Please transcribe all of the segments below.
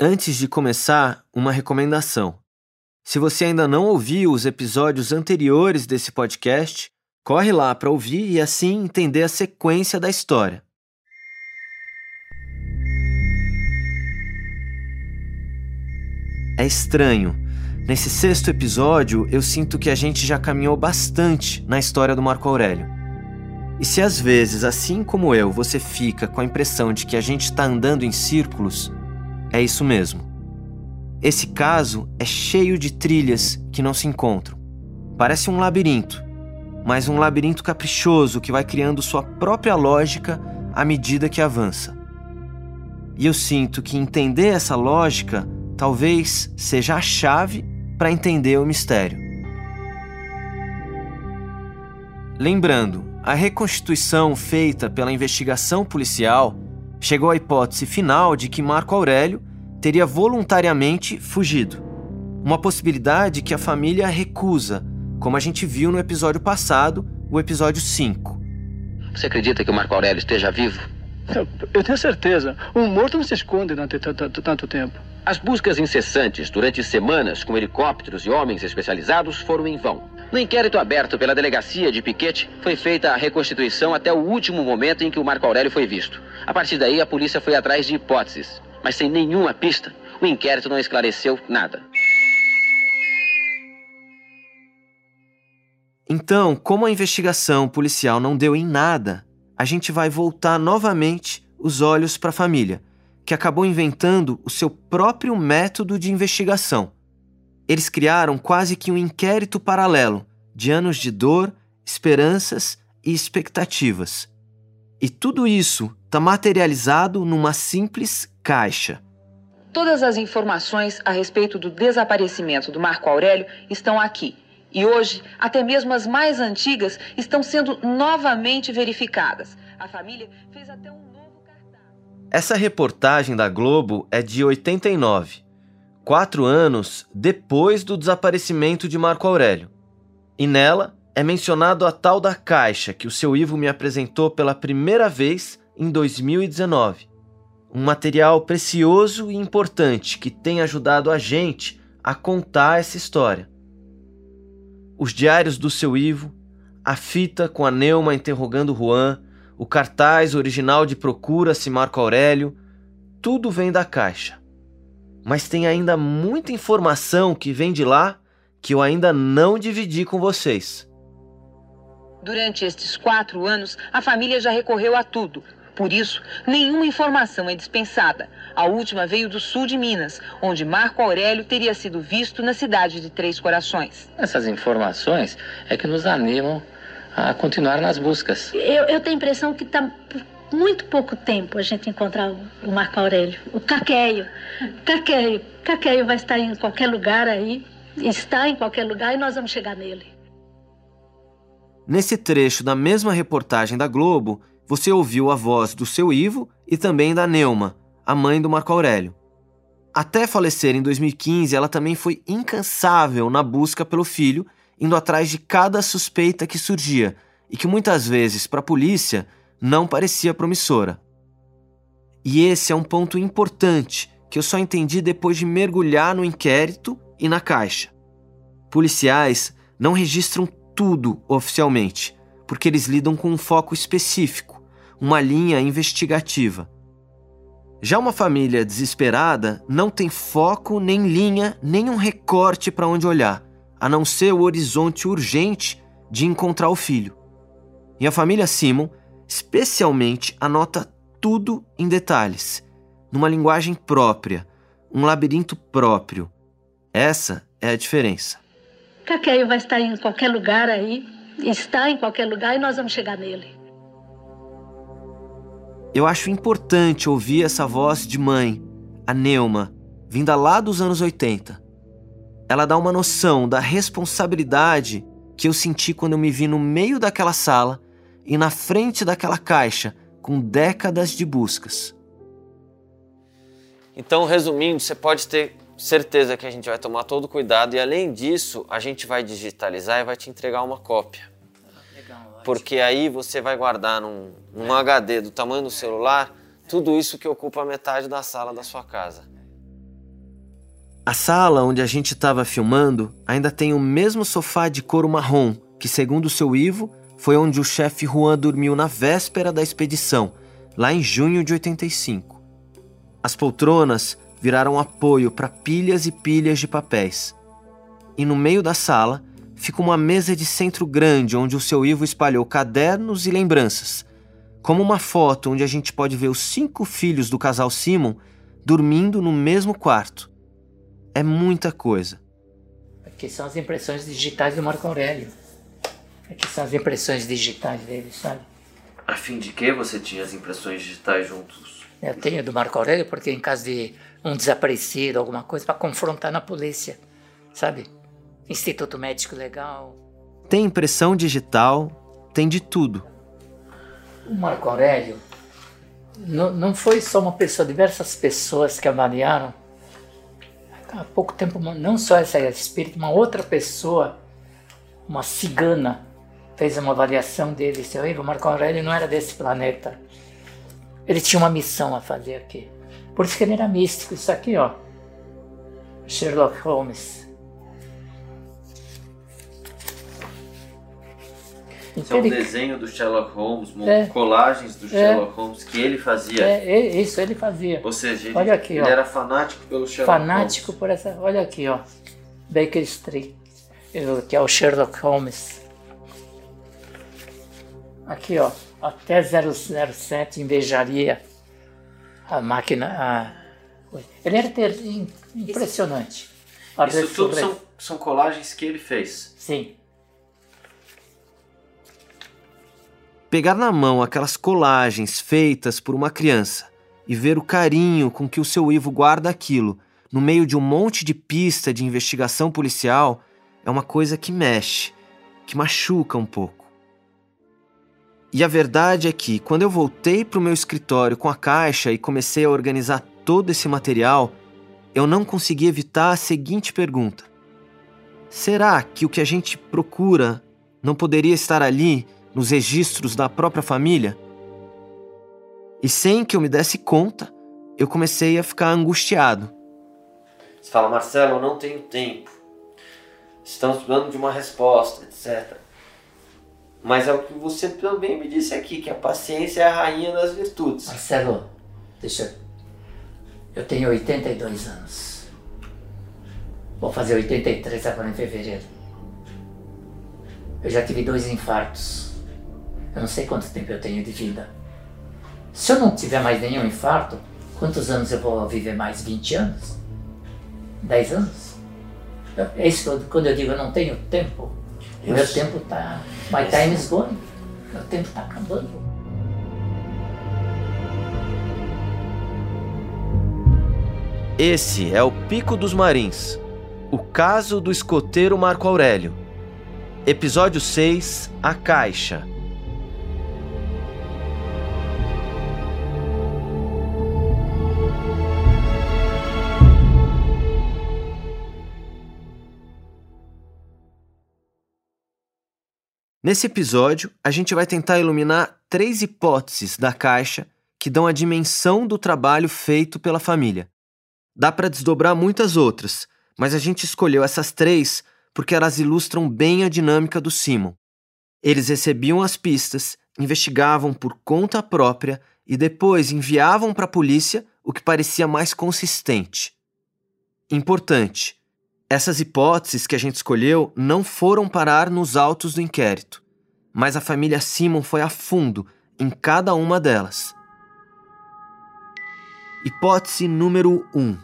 Antes de começar, uma recomendação. Se você ainda não ouviu os episódios anteriores desse podcast, corre lá para ouvir e assim entender a sequência da história. É estranho. Nesse sexto episódio, eu sinto que a gente já caminhou bastante na história do Marco Aurélio. E se às vezes, assim como eu, você fica com a impressão de que a gente está andando em círculos, é isso mesmo. Esse caso é cheio de trilhas que não se encontram. Parece um labirinto, mas um labirinto caprichoso que vai criando sua própria lógica à medida que avança. E eu sinto que entender essa lógica talvez seja a chave para entender o mistério. Lembrando, a reconstituição feita pela investigação policial chegou à hipótese final de que Marco Aurélio teria voluntariamente fugido. Uma possibilidade que a família recusa, como a gente viu no episódio passado, o episódio 5. Você acredita que o Marco Aurélio esteja vivo? Eu, eu tenho certeza. Um morto não se esconde durante tanto tempo. As buscas incessantes durante semanas com helicópteros e homens especializados foram em vão. No inquérito aberto pela delegacia de Piquete, foi feita a reconstituição até o último momento em que o Marco Aurélio foi visto. A partir daí, a polícia foi atrás de hipóteses, mas sem nenhuma pista, o inquérito não esclareceu nada. Então, como a investigação policial não deu em nada, a gente vai voltar novamente os olhos para a família que acabou inventando o seu próprio método de investigação. Eles criaram quase que um inquérito paralelo de anos de dor, esperanças e expectativas. E tudo isso está materializado numa simples caixa. Todas as informações a respeito do desaparecimento do Marco Aurélio estão aqui. E hoje, até mesmo as mais antigas estão sendo novamente verificadas. A família fez até um essa reportagem da Globo é de 89, quatro anos depois do desaparecimento de Marco Aurélio. E nela é mencionado a tal da caixa que o seu Ivo me apresentou pela primeira vez em 2019. Um material precioso e importante que tem ajudado a gente a contar essa história. Os diários do seu Ivo, a fita com a Neuma interrogando Juan, o cartaz original de Procura-se Marco Aurélio, tudo vem da caixa. Mas tem ainda muita informação que vem de lá que eu ainda não dividi com vocês. Durante estes quatro anos, a família já recorreu a tudo. Por isso, nenhuma informação é dispensada. A última veio do sul de Minas, onde Marco Aurélio teria sido visto na cidade de Três Corações. Essas informações é que nos animam a continuar nas buscas. Eu, eu tenho a impressão que está muito pouco tempo a gente encontrar o, o Marco Aurélio, o Caqueio. Caqueio. Caqueio vai estar em qualquer lugar aí, está em qualquer lugar e nós vamos chegar nele. Nesse trecho da mesma reportagem da Globo, você ouviu a voz do seu Ivo e também da Neuma, a mãe do Marco Aurélio. Até falecer em 2015, ela também foi incansável na busca pelo filho indo atrás de cada suspeita que surgia e que muitas vezes para a polícia não parecia promissora. E esse é um ponto importante que eu só entendi depois de mergulhar no inquérito e na caixa. Policiais não registram tudo oficialmente, porque eles lidam com um foco específico, uma linha investigativa. Já uma família desesperada não tem foco, nem linha, nem um recorte para onde olhar a não ser o horizonte urgente de encontrar o filho. E a família Simon, especialmente, anota tudo em detalhes, numa linguagem própria, um labirinto próprio. Essa é a diferença. Caqueio vai estar em qualquer lugar aí, está em qualquer lugar e nós vamos chegar nele. Eu acho importante ouvir essa voz de mãe, a Neuma, vinda lá dos anos 80 ela dá uma noção da responsabilidade que eu senti quando eu me vi no meio daquela sala e na frente daquela caixa com décadas de buscas. Então, resumindo, você pode ter certeza que a gente vai tomar todo cuidado e além disso, a gente vai digitalizar e vai te entregar uma cópia. Porque aí você vai guardar num, num HD do tamanho do celular tudo isso que ocupa metade da sala da sua casa. A sala onde a gente estava filmando ainda tem o mesmo sofá de couro marrom que, segundo seu Ivo, foi onde o chefe Juan dormiu na véspera da expedição, lá em junho de 85. As poltronas viraram apoio para pilhas e pilhas de papéis. E no meio da sala fica uma mesa de centro grande onde o seu Ivo espalhou cadernos e lembranças, como uma foto onde a gente pode ver os cinco filhos do casal Simon dormindo no mesmo quarto. É muita coisa. Aqui são as impressões digitais do Marco Aurélio. Aqui são as impressões digitais dele, sabe? A fim de que você tinha as impressões digitais juntos? Eu tenho do Marco Aurélio porque em caso de um desaparecido, alguma coisa, para confrontar na polícia, sabe? Instituto Médico Legal. Tem impressão digital, tem de tudo. O Marco Aurélio não, não foi só uma pessoa, diversas pessoas que avaliaram. Há pouco tempo, não só essa espírito, uma outra pessoa, uma cigana, fez uma avaliação dele. Disse, o Marco Aurélio não era desse planeta. Ele tinha uma missão a fazer aqui. Por isso que ele era místico. Isso aqui, ó. Sherlock Holmes. Então, é um desenho do Sherlock Holmes, é, colagens do é, Sherlock Holmes que ele fazia. É, isso ele fazia. Ou seja, ele, olha aqui, ele ó. era fanático pelo Sherlock fanático Holmes. por essa. Olha aqui, ó. Baker Street, que é o Sherlock Holmes. Aqui, ó. Até 007 invejaria a máquina. A... Ele era ter... impressionante. Isso tudo são, são colagens que ele fez. Sim. Pegar na mão aquelas colagens feitas por uma criança e ver o carinho com que o seu Ivo guarda aquilo no meio de um monte de pista de investigação policial é uma coisa que mexe, que machuca um pouco. E a verdade é que, quando eu voltei para o meu escritório com a caixa e comecei a organizar todo esse material, eu não consegui evitar a seguinte pergunta: será que o que a gente procura não poderia estar ali nos registros da própria família? E sem que eu me desse conta, eu comecei a ficar angustiado. Você fala, Marcelo, eu não tenho tempo. Estamos precisando de uma resposta, etc. Mas é o que você também me disse aqui, que a paciência é a rainha das virtudes. Marcelo, deixa eu... Eu tenho 82 anos. Vou fazer 83 agora em fevereiro. Eu já tive dois infartos. Eu não sei quanto tempo eu tenho de vida. Se eu não tiver mais nenhum infarto, quantos anos eu vou viver mais? 20 anos? 10 anos? É isso quando eu digo eu não tenho tempo. O meu tempo está. My time is going. Meu tempo está acabando. Esse é o Pico dos Marins. O caso do escoteiro Marco Aurélio. Episódio 6 A Caixa. Nesse episódio, a gente vai tentar iluminar três hipóteses da caixa que dão a dimensão do trabalho feito pela família. Dá para desdobrar muitas outras, mas a gente escolheu essas três porque elas ilustram bem a dinâmica do Simon. Eles recebiam as pistas, investigavam por conta própria e depois enviavam para a polícia o que parecia mais consistente. Importante: essas hipóteses que a gente escolheu não foram parar nos autos do inquérito, mas a família Simon foi a fundo em cada uma delas. Hipótese número 1: um,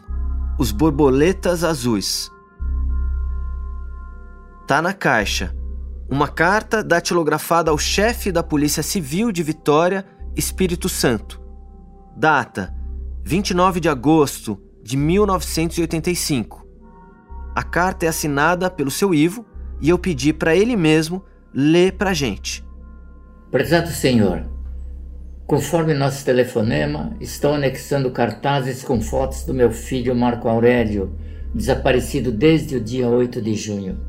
Os borboletas azuis. Tá na caixa. Uma carta datilografada ao chefe da Polícia Civil de Vitória, Espírito Santo. Data: 29 de agosto de 1985. A carta é assinada pelo seu Ivo e eu pedi para ele mesmo ler para a gente. Prezado Senhor, conforme nosso telefonema, estou anexando cartazes com fotos do meu filho Marco Aurélio, desaparecido desde o dia 8 de junho.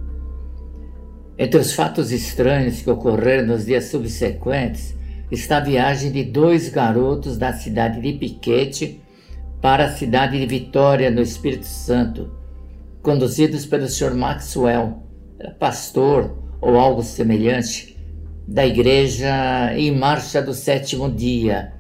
Entre os fatos estranhos que ocorreram nos dias subsequentes está a viagem de dois garotos da cidade de Piquete para a cidade de Vitória, no Espírito Santo conduzidos pelo Sr. Maxwell, pastor ou algo semelhante, da igreja em marcha do sétimo dia.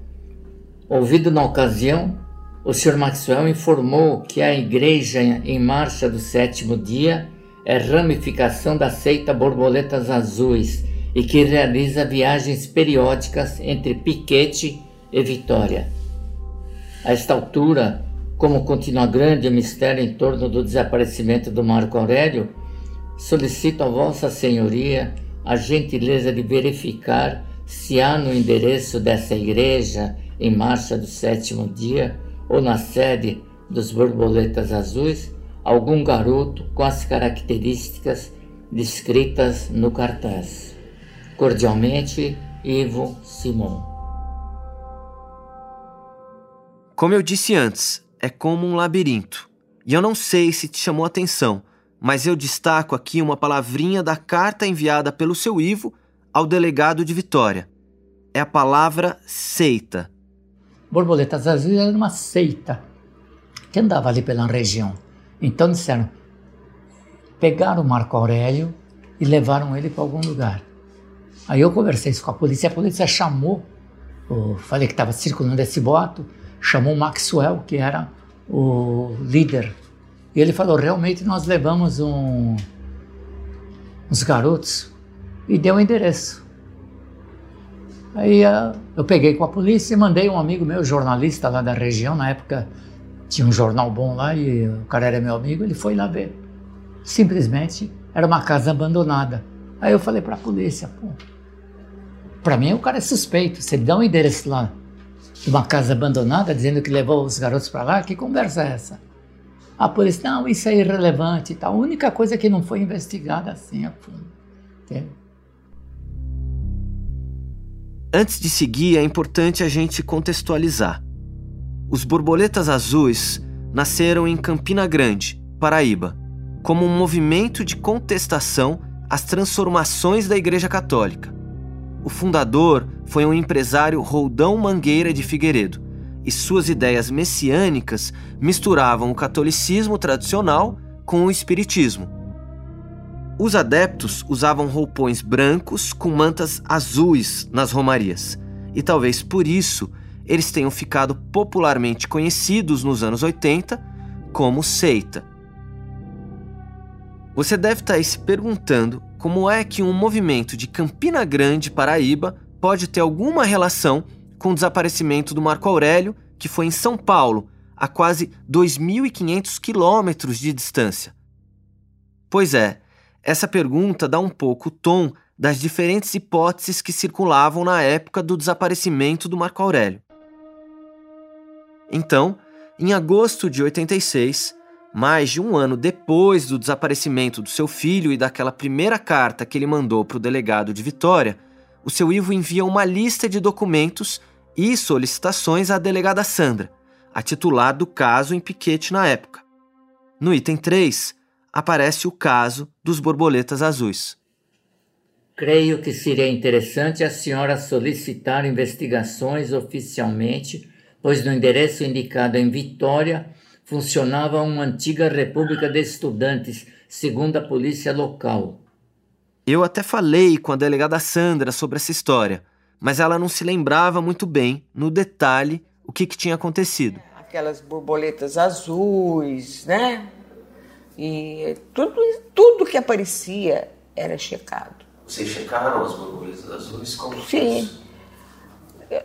Ouvido na ocasião, o Sr. Maxwell informou que a igreja em marcha do sétimo dia é ramificação da seita Borboletas Azuis e que realiza viagens periódicas entre Piquete e Vitória. A esta altura, como continua grande o mistério em torno do desaparecimento do Marco Aurélio, solicito a Vossa Senhoria a gentileza de verificar se há no endereço dessa igreja em marcha do sétimo dia ou na sede dos Borboletas Azuis algum garoto com as características descritas no cartaz. Cordialmente, Ivo Simon. Como eu disse antes, é como um labirinto. E eu não sei se te chamou atenção, mas eu destaco aqui uma palavrinha da carta enviada pelo seu Ivo ao delegado de Vitória. É a palavra seita. Borboletas Azuis era uma seita que andava ali pela região. Então disseram: pegaram o Marco Aurélio e levaram ele para algum lugar. Aí eu conversei isso com a polícia, a polícia chamou, eu falei que estava circulando esse boato, chamou Maxwell, que era o líder. E ele falou: realmente nós levamos um, uns garotos e deu o um endereço. Aí ah, eu peguei com a polícia e mandei um amigo meu, jornalista lá da região, na época tinha um jornal bom lá e o cara era meu amigo, ele foi lá ver. Simplesmente era uma casa abandonada. Aí eu falei para a polícia, pô, para mim o cara é suspeito, se ele dá um endereço lá de uma casa abandonada dizendo que levou os garotos para lá, que conversa é essa? A polícia, não, isso é irrelevante tal. A única coisa que não foi investigada assim a fundo. Antes de seguir, é importante a gente contextualizar. Os borboletas azuis nasceram em Campina Grande, Paraíba, como um movimento de contestação às transformações da Igreja Católica. O fundador foi um empresário Roldão Mangueira de Figueiredo, e suas ideias messiânicas misturavam o catolicismo tradicional com o espiritismo. Os adeptos usavam roupões brancos com mantas azuis nas romarias, e talvez por isso eles tenham ficado popularmente conhecidos nos anos 80 como seita. Você deve estar se perguntando como é que um movimento de Campina Grande, Paraíba, pode ter alguma relação com o desaparecimento do Marco Aurélio, que foi em São Paulo, a quase 2.500 quilômetros de distância. Pois é, essa pergunta dá um pouco o tom das diferentes hipóteses que circulavam na época do desaparecimento do Marco Aurélio. Então, em agosto de 86, mais de um ano depois do desaparecimento do seu filho e daquela primeira carta que ele mandou para o delegado de Vitória, o seu Ivo envia uma lista de documentos e solicitações à delegada Sandra, a titular do caso em piquete na época. No item 3, aparece o caso dos borboletas azuis. Creio que seria interessante a senhora solicitar investigações oficialmente pois no endereço indicado em Vitória funcionava uma antiga república de estudantes, segundo a polícia local. Eu até falei com a delegada Sandra sobre essa história, mas ela não se lembrava muito bem, no detalhe, o que, que tinha acontecido. Aquelas borboletas azuis, né? E tudo, tudo que aparecia era checado. Vocês checaram as borboletas azuis? Como Sim.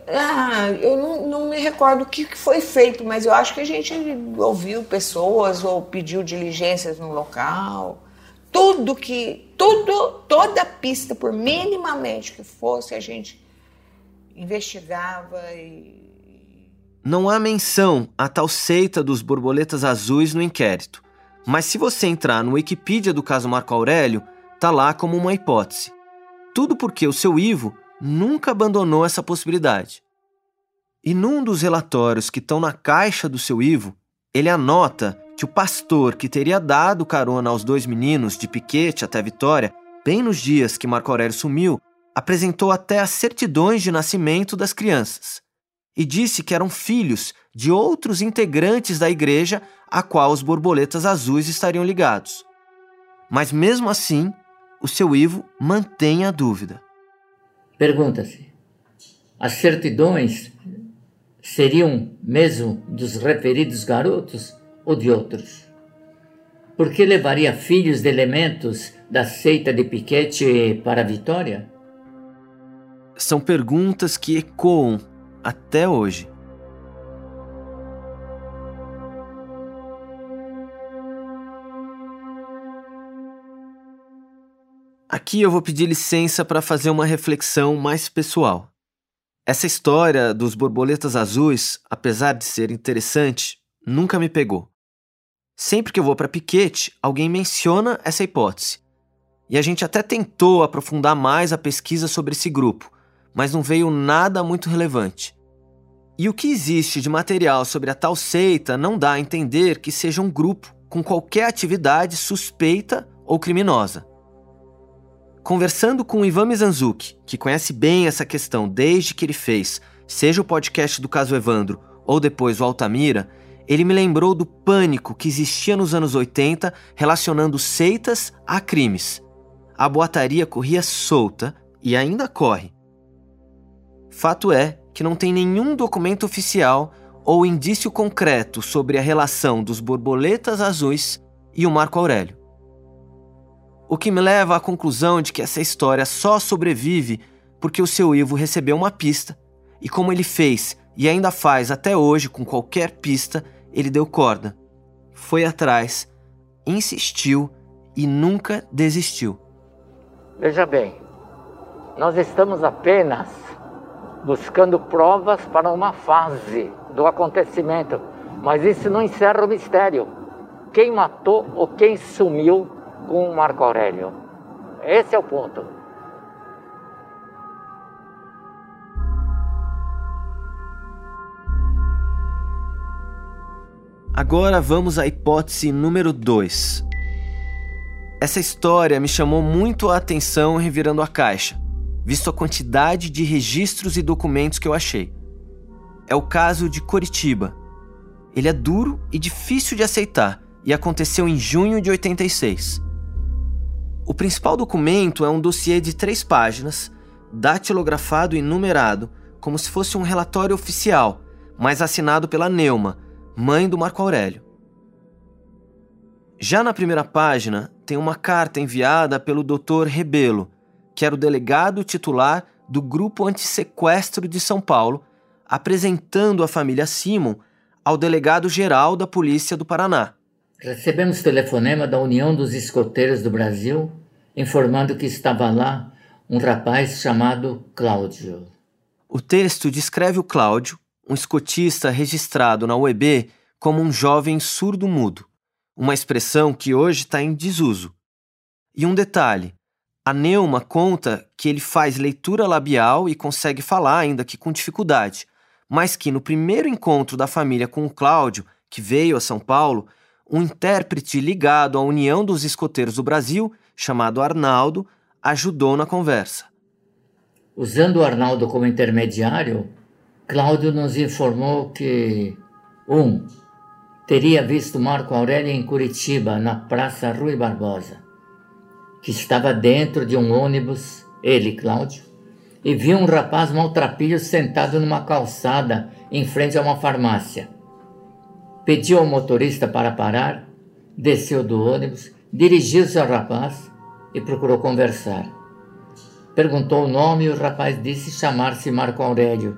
Ah, eu não, não, me recordo o que foi feito, mas eu acho que a gente ouviu pessoas ou pediu diligências no local. Tudo que, tudo, toda pista, por minimamente que fosse, a gente investigava e. Não há menção à tal seita dos borboletas azuis no inquérito, mas se você entrar no Wikipedia do caso Marco Aurélio, tá lá como uma hipótese. Tudo porque o seu Ivo nunca abandonou essa possibilidade. E num dos relatórios que estão na caixa do seu Ivo, ele anota que o pastor que teria dado carona aos dois meninos de Piquete até Vitória, bem nos dias que Marco Aurélio sumiu, apresentou até as certidões de nascimento das crianças e disse que eram filhos de outros integrantes da igreja a qual os borboletas azuis estariam ligados. Mas mesmo assim, o seu Ivo mantém a dúvida. Pergunta-se: as certidões seriam mesmo dos referidos garotos ou de outros? Por que levaria filhos de elementos da seita de Piquete para a vitória? São perguntas que ecoam até hoje. Aqui eu vou pedir licença para fazer uma reflexão mais pessoal. Essa história dos borboletas azuis, apesar de ser interessante, nunca me pegou. Sempre que eu vou para Piquete, alguém menciona essa hipótese. E a gente até tentou aprofundar mais a pesquisa sobre esse grupo, mas não veio nada muito relevante. E o que existe de material sobre a tal seita não dá a entender que seja um grupo com qualquer atividade suspeita ou criminosa. Conversando com o Ivan Mizanzuki, que conhece bem essa questão desde que ele fez, seja o podcast do caso Evandro ou depois o Altamira, ele me lembrou do pânico que existia nos anos 80 relacionando seitas a crimes. A boataria corria solta e ainda corre. Fato é que não tem nenhum documento oficial ou indício concreto sobre a relação dos borboletas azuis e o Marco Aurélio. O que me leva à conclusão de que essa história só sobrevive porque o seu Ivo recebeu uma pista e, como ele fez e ainda faz até hoje com qualquer pista, ele deu corda. Foi atrás, insistiu e nunca desistiu. Veja bem, nós estamos apenas buscando provas para uma fase do acontecimento, mas isso não encerra o mistério. Quem matou ou quem sumiu com Marco Aurélio. Esse é o ponto. Agora vamos à hipótese número 2. Essa história me chamou muito a atenção revirando a caixa, visto a quantidade de registros e documentos que eu achei. É o caso de Coritiba. Ele é duro e difícil de aceitar e aconteceu em junho de 86. O principal documento é um dossiê de três páginas, datilografado e numerado, como se fosse um relatório oficial, mas assinado pela Neuma, mãe do Marco Aurélio. Já na primeira página, tem uma carta enviada pelo Dr. Rebelo, que era o delegado titular do Grupo Antissequestro de São Paulo, apresentando a família Simon ao delegado geral da Polícia do Paraná. Recebemos telefonema da União dos Escoteiros do Brasil informando que estava lá um rapaz chamado Cláudio. O texto descreve o Cláudio, um escotista registrado na UEB como um jovem surdo-mudo, uma expressão que hoje está em desuso. E um detalhe: a Neuma conta que ele faz leitura labial e consegue falar, ainda que com dificuldade, mas que no primeiro encontro da família com o Cláudio, que veio a São Paulo, um intérprete ligado à União dos Escoteiros do Brasil, chamado Arnaldo, ajudou na conversa. Usando Arnaldo como intermediário, Cláudio nos informou que 1. Um, teria visto Marco Aurélio em Curitiba, na Praça Rui Barbosa, que estava dentro de um ônibus, ele, Cláudio, e viu um rapaz maltrapilho sentado numa calçada em frente a uma farmácia pediu ao motorista para parar, desceu do ônibus, dirigiu-se ao rapaz e procurou conversar. Perguntou o nome e o rapaz disse chamar-se Marco Aurélio,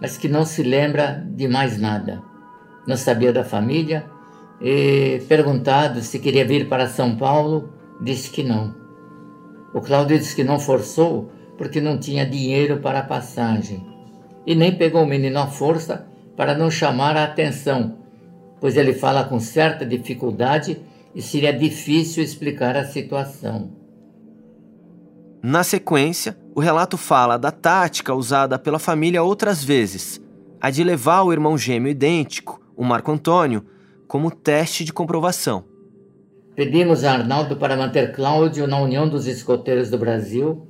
mas que não se lembra de mais nada. Não sabia da família e, perguntado se queria vir para São Paulo, disse que não. O Cláudio disse que não forçou porque não tinha dinheiro para a passagem e nem pegou o menino à força para não chamar a atenção, pois ele fala com certa dificuldade e seria difícil explicar a situação. Na sequência, o relato fala da tática usada pela família outras vezes, a de levar o irmão gêmeo idêntico, o Marco Antônio, como teste de comprovação. Pedimos a Arnaldo para manter Cláudio na União dos Escoteiros do Brasil.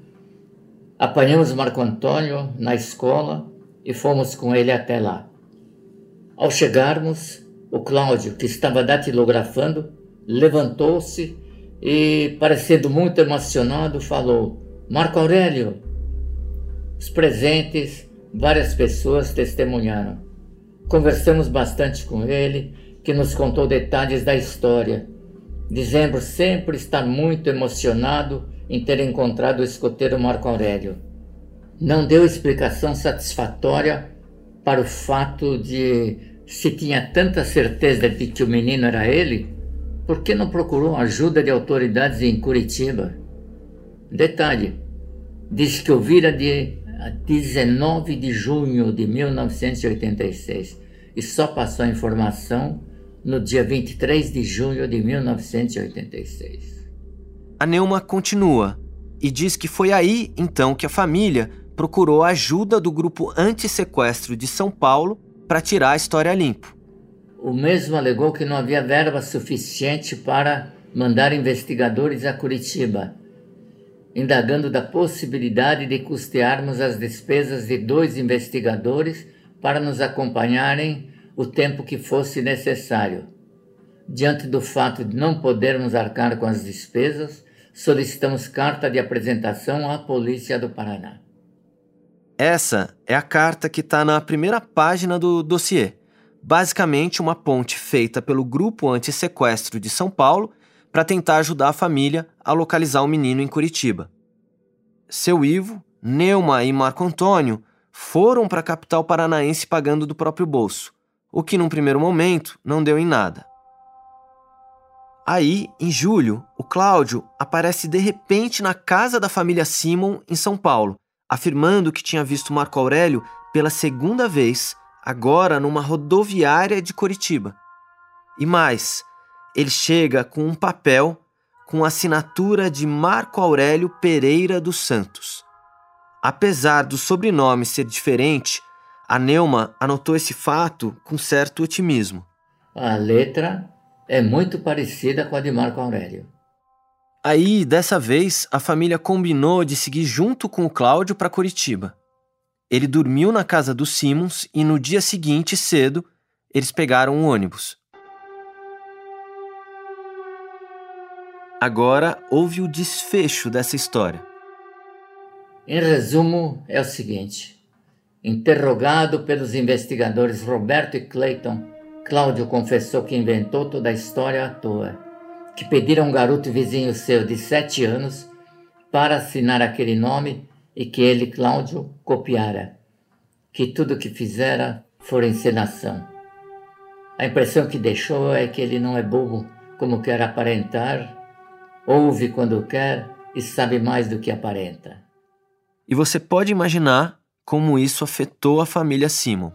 Apanhamos Marco Antônio na escola e fomos com ele até lá. Ao chegarmos, o Cláudio, que estava datilografando, levantou-se e, parecendo muito emocionado, falou: Marco Aurélio. Os presentes, várias pessoas testemunharam. Conversamos bastante com ele, que nos contou detalhes da história, dizendo sempre estar muito emocionado em ter encontrado o escoteiro Marco Aurélio. Não deu explicação satisfatória para o fato de se tinha tanta certeza de que o menino era ele, por que não procurou ajuda de autoridades em Curitiba? Detalhe: diz que ouvira de 19 de junho de 1986 e só passou a informação no dia 23 de junho de 1986. A Neuma continua e diz que foi aí então que a família procurou a ajuda do grupo anti-sequestro de São Paulo para tirar a história limpo. O mesmo alegou que não havia verba suficiente para mandar investigadores a Curitiba, indagando da possibilidade de custearmos as despesas de dois investigadores para nos acompanharem o tempo que fosse necessário. Diante do fato de não podermos arcar com as despesas, solicitamos carta de apresentação à Polícia do Paraná. Essa é a carta que está na primeira página do dossiê. Basicamente, uma ponte feita pelo Grupo Anti-Sequestro de São Paulo para tentar ajudar a família a localizar o menino em Curitiba. Seu Ivo, Neuma e Marco Antônio foram para a capital paranaense pagando do próprio bolso, o que num primeiro momento não deu em nada. Aí, em julho, o Cláudio aparece de repente na casa da família Simon, em São Paulo, afirmando que tinha visto Marco Aurélio pela segunda vez, agora numa rodoviária de Curitiba. E mais, ele chega com um papel com assinatura de Marco Aurélio Pereira dos Santos. Apesar do sobrenome ser diferente, a Neuma anotou esse fato com certo otimismo. A letra é muito parecida com a de Marco Aurélio. Aí, dessa vez, a família combinou de seguir junto com o Cláudio para Curitiba. Ele dormiu na casa dos Simons e no dia seguinte, cedo, eles pegaram um ônibus. Agora houve o desfecho dessa história. Em resumo, é o seguinte: interrogado pelos investigadores Roberto e Clayton, Cláudio confessou que inventou toda a história à toa que pediram a um garoto vizinho seu de sete anos para assinar aquele nome e que ele, Cláudio, copiara. Que tudo que fizera fora encenação. A impressão que deixou é que ele não é bobo como quer aparentar, ouve quando quer e sabe mais do que aparenta. E você pode imaginar como isso afetou a família Simon.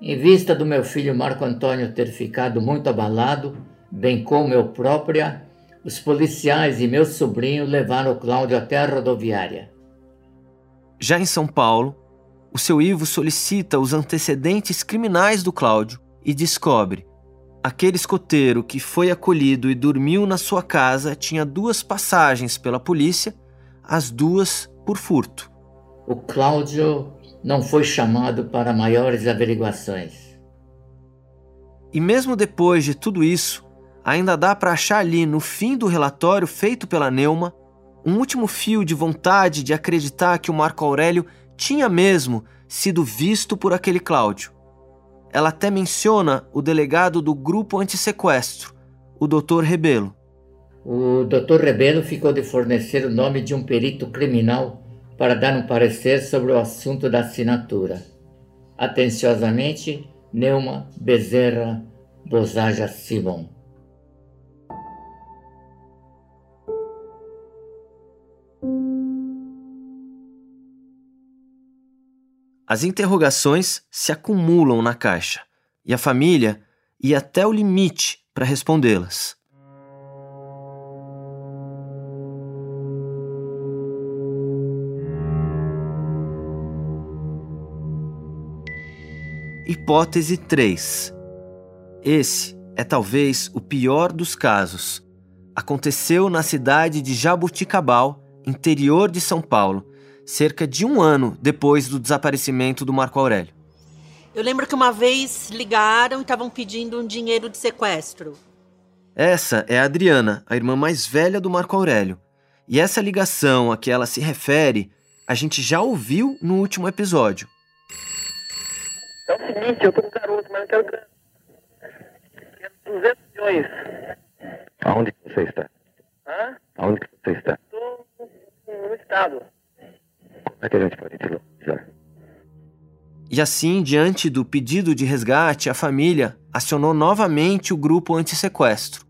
Em vista do meu filho Marco Antônio ter ficado muito abalado, bem como eu própria, os policiais e meu sobrinho levaram o Cláudio até a rodoviária. Já em São Paulo, o seu Ivo solicita os antecedentes criminais do Cláudio e descobre aquele escoteiro que foi acolhido e dormiu na sua casa tinha duas passagens pela polícia, as duas por furto. O Cláudio não foi chamado para maiores averiguações. E mesmo depois de tudo isso, ainda dá para achar ali no fim do relatório feito pela Neuma um último fio de vontade de acreditar que o Marco Aurélio tinha mesmo sido visto por aquele Cláudio. Ela até menciona o delegado do grupo antissequestro, o Dr. Rebelo. O Dr. Rebelo ficou de fornecer o nome de um perito criminal para dar um parecer sobre o assunto da assinatura. Atenciosamente, Neuma Bezerra Bozaja Simon. As interrogações se acumulam na caixa e a família ia até o limite para respondê-las. Hipótese 3. Esse é talvez o pior dos casos. Aconteceu na cidade de Jabuticabal, interior de São Paulo, cerca de um ano depois do desaparecimento do Marco Aurélio. Eu lembro que uma vez ligaram e estavam pedindo um dinheiro de sequestro. Essa é a Adriana, a irmã mais velha do Marco Aurélio. E essa ligação a que ela se refere, a gente já ouviu no último episódio. É o seguinte, eu tô com garoto, mas não quero grana. Quero 200 milhões. Aonde você está? Hã? Aonde você está? Tô no estado. É que a gente pode te localizar? E assim, diante do pedido de resgate, a família acionou novamente o grupo anti-sequestro.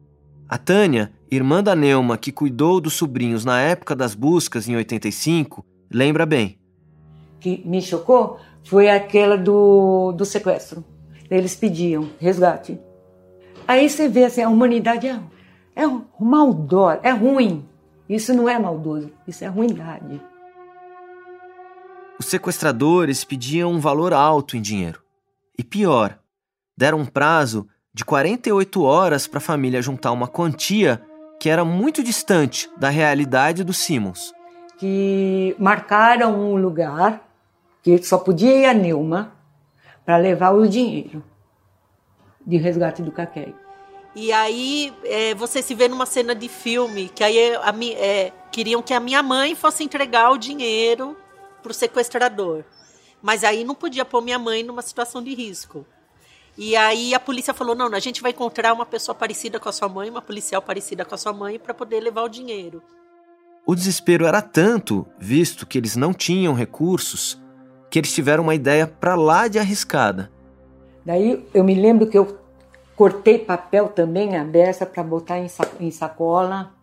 A Tânia, irmã da Neuma, que cuidou dos sobrinhos na época das buscas em 85, lembra bem. Que me chocou foi aquela do, do sequestro. Eles pediam resgate. Aí você vê assim, a humanidade é, é maldosa, é ruim. Isso não é maldoso, isso é ruindade. Os sequestradores pediam um valor alto em dinheiro. E pior, deram um prazo de 48 horas para a família juntar uma quantia que era muito distante da realidade dos Simmons. Que marcaram um lugar que só podia ir a Neuma para levar o dinheiro de resgate do Caquei. E aí é, você se vê numa cena de filme que aí a, é, queriam que a minha mãe fosse entregar o dinheiro para o sequestrador. Mas aí não podia pôr minha mãe numa situação de risco. E aí a polícia falou: não, a gente vai encontrar uma pessoa parecida com a sua mãe, uma policial parecida com a sua mãe, para poder levar o dinheiro. O desespero era tanto, visto que eles não tinham recursos, que eles tiveram uma ideia para lá de arriscada. Daí eu me lembro que eu cortei papel também, a beça, para botar em, sacola,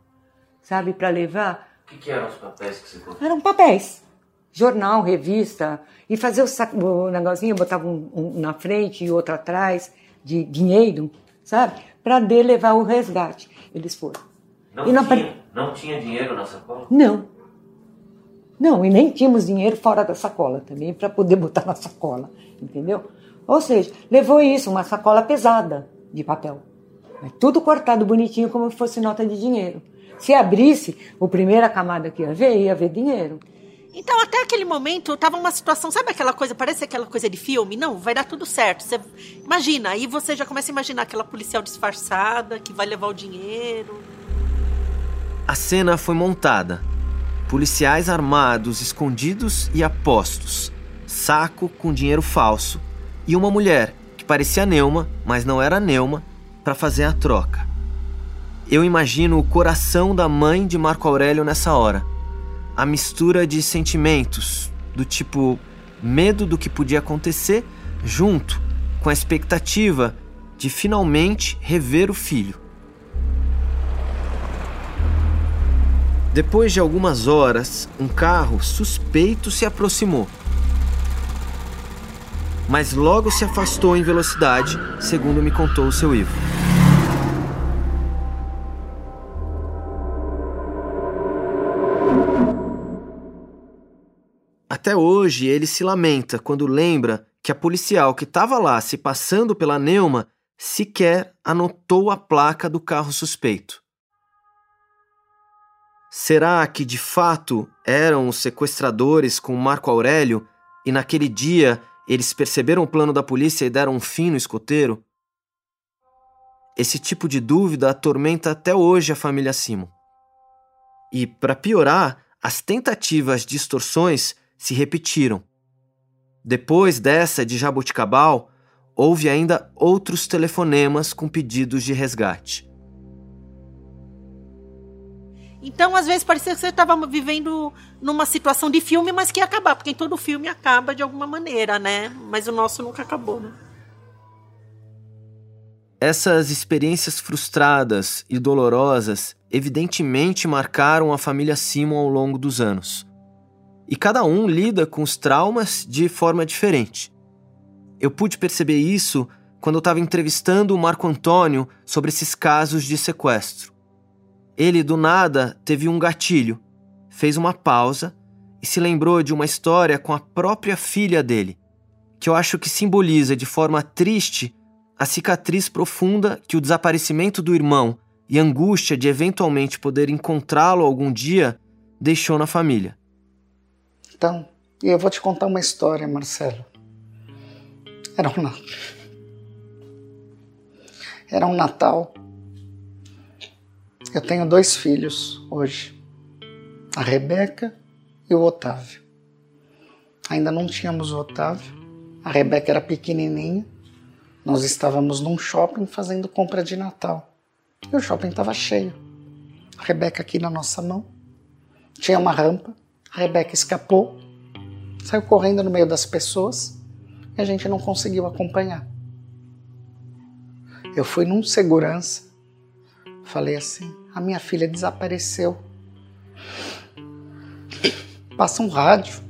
sabe, para levar. O que, que, eram os papéis que você cortou? Eram papéis jornal, revista, e fazer o, saco, o negocinho, botava um, um, na frente e outro atrás, de dinheiro, sabe? Para de levar o resgate. Eles foram. Não, e tinha, não tinha dinheiro na sacola? Não. Não, e nem tínhamos dinheiro fora da sacola também, para poder botar na sacola, entendeu? Ou seja, levou isso, uma sacola pesada de papel. Mas tudo cortado bonitinho, como se fosse nota de dinheiro. Se abrisse, a primeira camada que ia ver, ia ver dinheiro. Então, até aquele momento, tava uma situação, sabe aquela coisa, parece aquela coisa de filme? Não, vai dar tudo certo. Você imagina, aí você já começa a imaginar aquela policial disfarçada que vai levar o dinheiro. A cena foi montada. Policiais armados, escondidos e apostos. Saco com dinheiro falso. E uma mulher, que parecia Neuma, mas não era Neuma, para fazer a troca. Eu imagino o coração da mãe de Marco Aurélio nessa hora a mistura de sentimentos do tipo medo do que podia acontecer, junto com a expectativa de finalmente rever o filho. Depois de algumas horas, um carro suspeito se aproximou. Mas logo se afastou em velocidade, segundo me contou o seu Ivo. Até hoje ele se lamenta quando lembra que a policial que estava lá se passando pela Neuma sequer anotou a placa do carro suspeito. Será que de fato eram os sequestradores com Marco Aurélio e naquele dia eles perceberam o plano da polícia e deram um fim no escoteiro? Esse tipo de dúvida atormenta até hoje a família Simon. E, para piorar, as tentativas de extorsões se repetiram. Depois dessa de Jaboticabal, houve ainda outros telefonemas com pedidos de resgate. Então, às vezes, parecia que você estava vivendo numa situação de filme, mas que ia acabar, porque em todo filme acaba de alguma maneira, né? Mas o nosso nunca acabou, né? Essas experiências frustradas e dolorosas evidentemente marcaram a família Simon ao longo dos anos e cada um lida com os traumas de forma diferente. Eu pude perceber isso quando eu estava entrevistando o Marco Antônio sobre esses casos de sequestro. Ele, do nada, teve um gatilho, fez uma pausa e se lembrou de uma história com a própria filha dele, que eu acho que simboliza de forma triste a cicatriz profunda que o desaparecimento do irmão e a angústia de eventualmente poder encontrá-lo algum dia deixou na família. Então, eu vou te contar uma história, Marcelo. Era um, Era um Natal. Eu tenho dois filhos hoje, a Rebeca e o Otávio. Ainda não tínhamos o Otávio, a Rebeca era pequenininha. Nós estávamos num shopping fazendo compra de Natal. E o shopping estava cheio. A Rebeca aqui na nossa mão. Tinha uma rampa. A Rebeca escapou, saiu correndo no meio das pessoas e a gente não conseguiu acompanhar. Eu fui num segurança, falei assim: a minha filha desapareceu. Passa um rádio,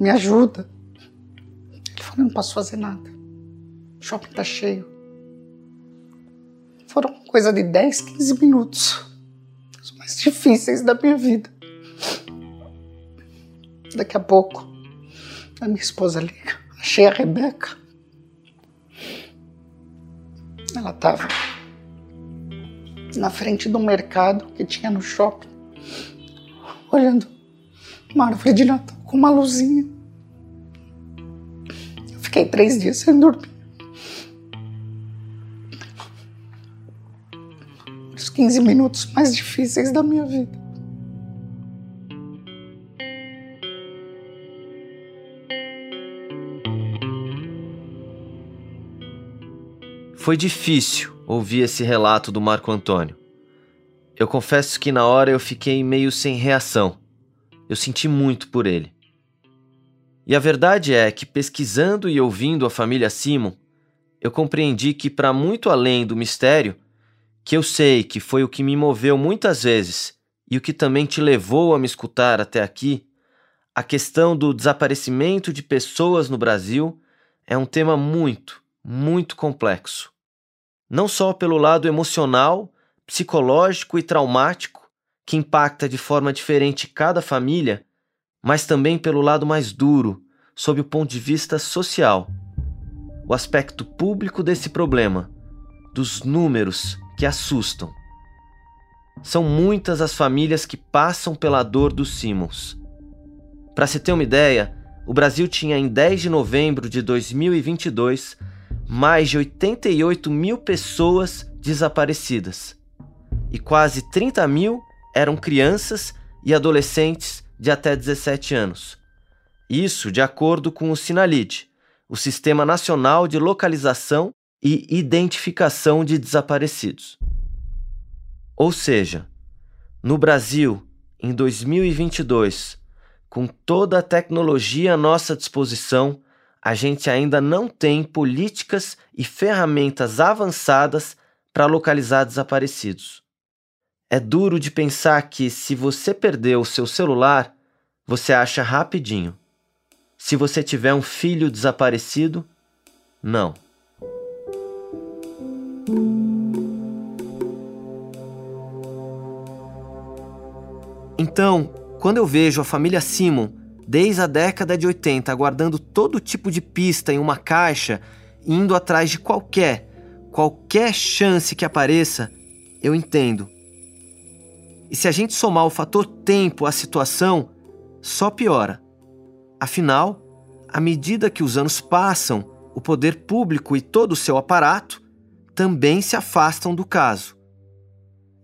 me ajuda. Ele falou: não posso fazer nada. O shopping tá cheio. Foram coisa de 10, 15 minutos. Os mais difíceis da minha vida. Daqui a pouco, a minha esposa liga. Achei a Rebeca. Ela estava na frente do mercado que tinha no shopping, olhando uma árvore de Natal com uma luzinha. Eu fiquei três dias sem dormir. Os 15 minutos mais difíceis da minha vida. Foi difícil ouvir esse relato do Marco Antônio. Eu confesso que na hora eu fiquei meio sem reação. Eu senti muito por ele. E a verdade é que, pesquisando e ouvindo a família Simon, eu compreendi que, para muito além do mistério, que eu sei que foi o que me moveu muitas vezes e o que também te levou a me escutar até aqui, a questão do desaparecimento de pessoas no Brasil é um tema muito, muito complexo. Não só pelo lado emocional, psicológico e traumático, que impacta de forma diferente cada família, mas também pelo lado mais duro, sob o ponto de vista social. O aspecto público desse problema, dos números que assustam. São muitas as famílias que passam pela dor dos Simons. Para se ter uma ideia, o Brasil tinha em 10 de novembro de 2022 mais de 88 mil pessoas desaparecidas. E quase 30 mil eram crianças e adolescentes de até 17 anos. Isso de acordo com o Sinalid, o Sistema Nacional de Localização e Identificação de Desaparecidos. Ou seja, no Brasil, em 2022, com toda a tecnologia à nossa disposição, a gente ainda não tem políticas e ferramentas avançadas para localizar desaparecidos. É duro de pensar que, se você perdeu o seu celular, você acha rapidinho. Se você tiver um filho desaparecido, não. Então, quando eu vejo a família Simon, desde a década de 80, aguardando todo tipo de pista em uma caixa, indo atrás de qualquer, qualquer chance que apareça, eu entendo. E se a gente somar o fator tempo à situação, só piora. Afinal, à medida que os anos passam, o poder público e todo o seu aparato também se afastam do caso.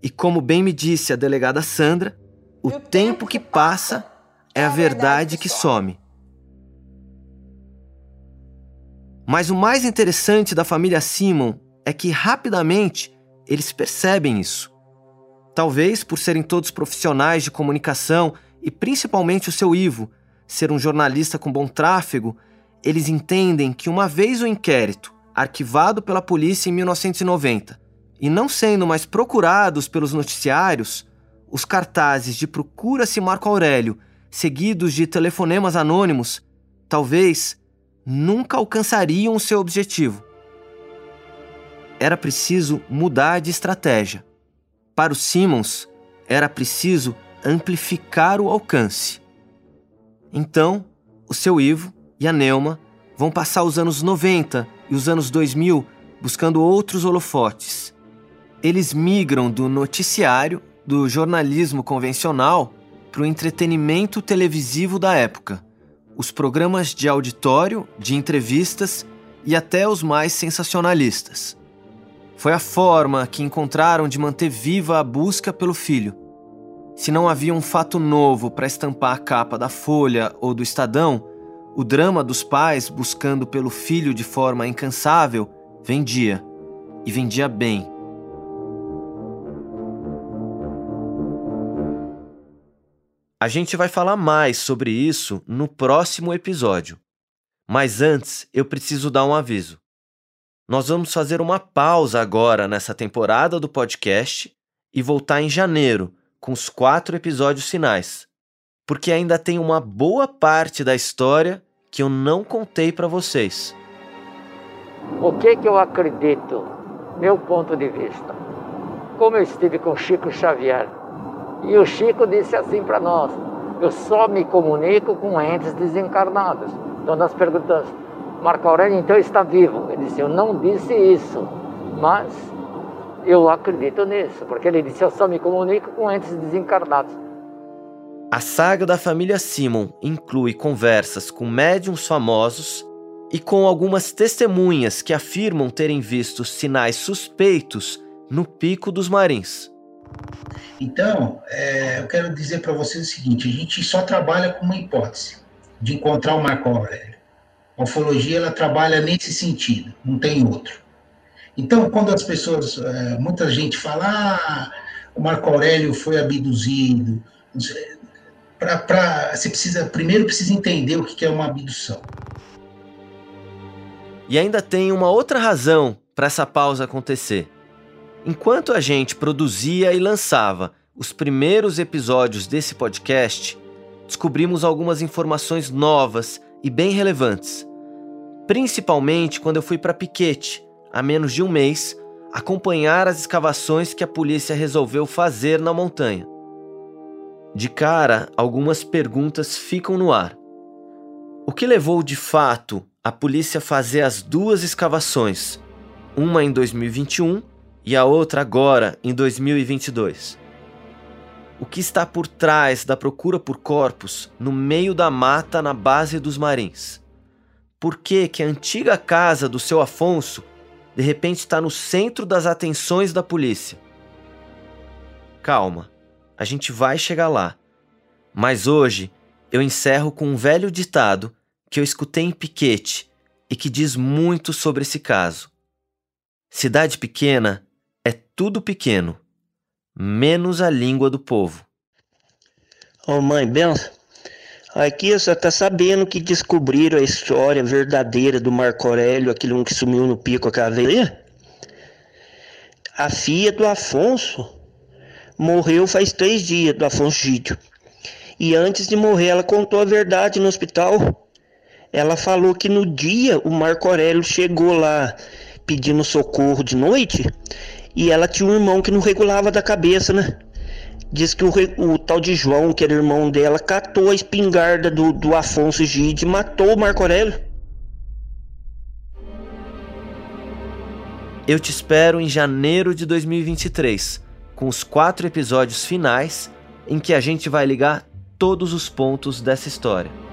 E como bem me disse a delegada Sandra, o tempo que passa é a verdade que some. Mas o mais interessante da família Simon é que rapidamente eles percebem isso. Talvez por serem todos profissionais de comunicação e principalmente o seu Ivo ser um jornalista com bom tráfego, eles entendem que uma vez o inquérito arquivado pela polícia em 1990 e não sendo mais procurados pelos noticiários, os cartazes de Procura-se Marco Aurélio, seguidos de telefonemas anônimos, talvez nunca alcançariam o seu objetivo. Era preciso mudar de estratégia. Para os Simmons, era preciso amplificar o alcance. Então, o seu Ivo e a Neuma vão passar os anos 90 e os anos 2000 buscando outros holofotes. Eles migram do noticiário, do jornalismo convencional, para o entretenimento televisivo da época. Os programas de auditório, de entrevistas e até os mais sensacionalistas. Foi a forma que encontraram de manter viva a busca pelo filho. Se não havia um fato novo para estampar a capa da Folha ou do Estadão, o drama dos pais buscando pelo filho de forma incansável vendia, e vendia bem. A gente vai falar mais sobre isso no próximo episódio. Mas antes, eu preciso dar um aviso. Nós vamos fazer uma pausa agora nessa temporada do podcast e voltar em janeiro com os quatro episódios finais, porque ainda tem uma boa parte da história que eu não contei para vocês. O que que eu acredito, meu ponto de vista? Como eu estive com Chico Xavier, e o Chico disse assim para nós: eu só me comunico com entes desencarnados. Então nós perguntamos: Marco Aurélio então está vivo? Ele disse: eu não disse isso, mas eu acredito nisso, porque ele disse: eu só me comunico com entes desencarnados. A saga da família Simon inclui conversas com médiums famosos e com algumas testemunhas que afirmam terem visto sinais suspeitos no Pico dos Marins. Então, é, eu quero dizer para vocês o seguinte: a gente só trabalha com uma hipótese de encontrar o Marco Aurélio. A ufologia ela trabalha nesse sentido, não tem outro. Então, quando as pessoas, é, muita gente fala, ah, o Marco Aurélio foi abduzido, pra, pra, você precisa primeiro precisa entender o que é uma abdução. E ainda tem uma outra razão para essa pausa acontecer. Enquanto a gente produzia e lançava os primeiros episódios desse podcast, descobrimos algumas informações novas e bem relevantes. Principalmente quando eu fui para Piquete, há menos de um mês, acompanhar as escavações que a polícia resolveu fazer na montanha. De cara, algumas perguntas ficam no ar. O que levou de fato a polícia fazer as duas escavações, uma em 2021 e a outra agora, em 2022. O que está por trás da procura por corpos no meio da mata na base dos Marins? Por que, que a antiga casa do seu Afonso de repente está no centro das atenções da polícia? Calma, a gente vai chegar lá. Mas hoje eu encerro com um velho ditado que eu escutei em Piquete e que diz muito sobre esse caso. Cidade pequena é tudo pequeno, menos a língua do povo. Ô oh, mãe, benção. Aqui você tá sabendo que descobriram a história verdadeira do Marco Aurélio, aquele um que sumiu no pico a caveira? A filha do Afonso morreu faz três dias, do Afonso Gídio. E antes de morrer, ela contou a verdade no hospital. Ela falou que no dia o Marco Aurélio chegou lá pedindo socorro de noite e ela tinha um irmão que não regulava da cabeça, né? Diz que o, o tal de João, que era irmão dela, catou a espingarda do, do Afonso Gide e matou o Marco Aurélio. Eu te espero em janeiro de 2023, com os quatro episódios finais em que a gente vai ligar todos os pontos dessa história.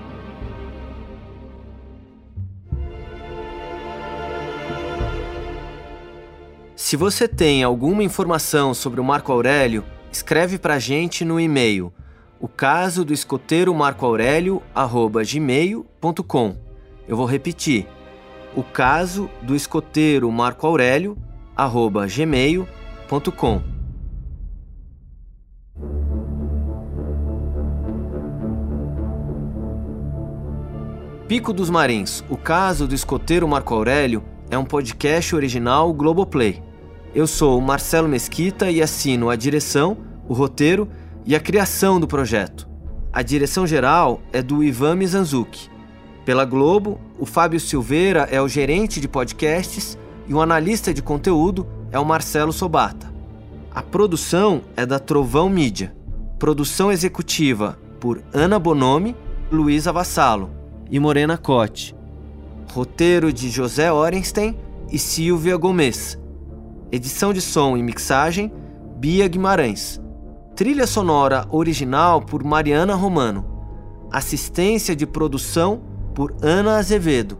Se você tem alguma informação sobre o Marco Aurélio, escreve para a gente no e-mail o caso do escoteiro Marco Aurélio gmail.com. Eu vou repetir. O caso do escoteiro Marco Aurélio gmail.com. Pico dos Marins, o caso do escoteiro Marco Aurélio é um podcast original Globoplay. Eu sou o Marcelo Mesquita e assino a direção, o roteiro e a criação do projeto. A direção geral é do Ivan Mizanzuki. Pela Globo, o Fábio Silveira é o gerente de podcasts e o analista de conteúdo é o Marcelo Sobata. A produção é da Trovão Mídia. Produção executiva por Ana Bonomi, Luísa Vassalo e Morena Cote. Roteiro de José Orenstein e Silvia Gomes. Edição de som e mixagem Bia Guimarães. Trilha sonora original por Mariana Romano. Assistência de produção por Ana Azevedo.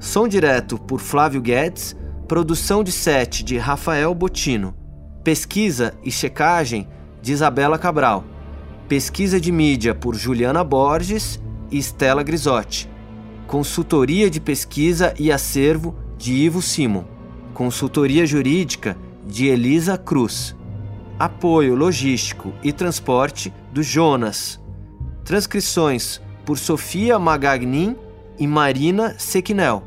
Som direto por Flávio Guedes, produção de set de Rafael Botino, pesquisa e checagem de Isabela Cabral, pesquisa de mídia por Juliana Borges e Stella Grisotti, consultoria de pesquisa e acervo de Ivo Simon, consultoria jurídica de Elisa Cruz, apoio logístico e transporte do Jonas, transcrições por Sofia Magagnin e Marina Sequinel.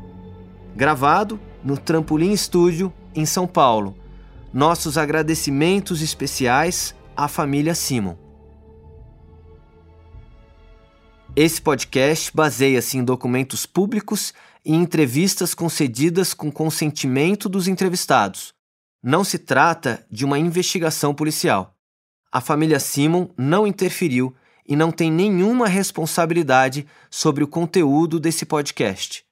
Gravado no Trampolim Estúdio, em São Paulo. Nossos agradecimentos especiais à família Simon. Esse podcast baseia-se em documentos públicos e entrevistas concedidas com consentimento dos entrevistados. Não se trata de uma investigação policial. A família Simon não interferiu e não tem nenhuma responsabilidade sobre o conteúdo desse podcast.